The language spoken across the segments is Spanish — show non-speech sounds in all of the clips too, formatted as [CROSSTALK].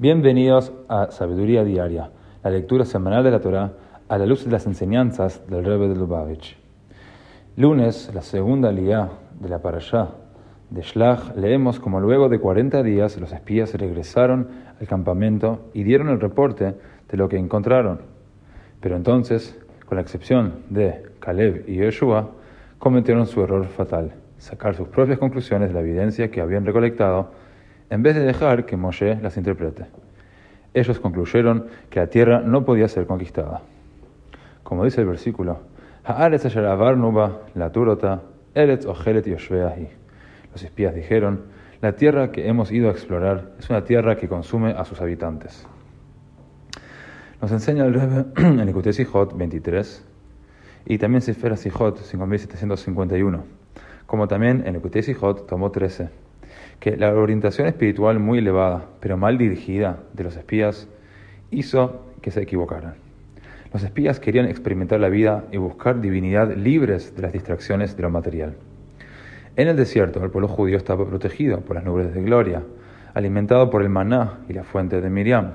Bienvenidos a Sabiduría Diaria, la lectura semanal de la Torah a la luz de las enseñanzas del Rebbe de Lubavitch. Lunes, la segunda liá de la parashá de Shlach, leemos como luego de 40 días los espías regresaron al campamento y dieron el reporte de lo que encontraron. Pero entonces, con la excepción de Caleb y Yeshua, cometieron su error fatal, sacar sus propias conclusiones de la evidencia que habían recolectado en vez de dejar que Moshe las interprete. Ellos concluyeron que la tierra no podía ser conquistada. Como dice el versículo, la turota, Los espías dijeron, la tierra que hemos ido a explorar es una tierra que consume a sus habitantes. Nos enseña el Rebbe [CLEARS THROAT] en Sijot 23 y también Sefer Sijot 5751, como también en el Sijot tomó 13 que la orientación espiritual muy elevada, pero mal dirigida de los espías, hizo que se equivocaran. Los espías querían experimentar la vida y buscar divinidad libres de las distracciones de lo material. En el desierto, el pueblo judío estaba protegido por las nubes de gloria, alimentado por el maná y la fuente de Miriam,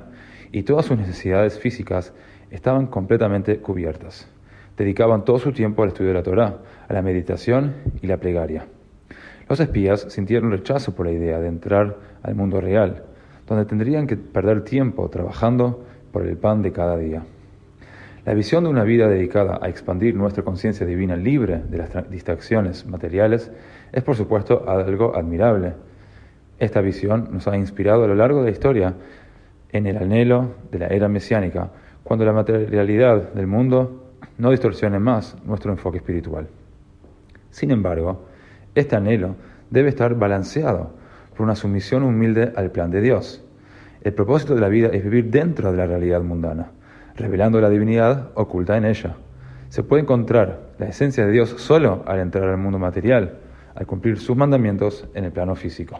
y todas sus necesidades físicas estaban completamente cubiertas. Dedicaban todo su tiempo al estudio de la Torá, a la meditación y la plegaria. Los espías sintieron rechazo por la idea de entrar al mundo real, donde tendrían que perder tiempo trabajando por el pan de cada día. La visión de una vida dedicada a expandir nuestra conciencia divina libre de las distracciones materiales es por supuesto algo admirable. Esta visión nos ha inspirado a lo largo de la historia en el anhelo de la era mesiánica, cuando la materialidad del mundo no distorsione más nuestro enfoque espiritual. Sin embargo, este anhelo debe estar balanceado por una sumisión humilde al plan de Dios. El propósito de la vida es vivir dentro de la realidad mundana, revelando la divinidad oculta en ella. Se puede encontrar la esencia de Dios solo al entrar al mundo material, al cumplir sus mandamientos en el plano físico.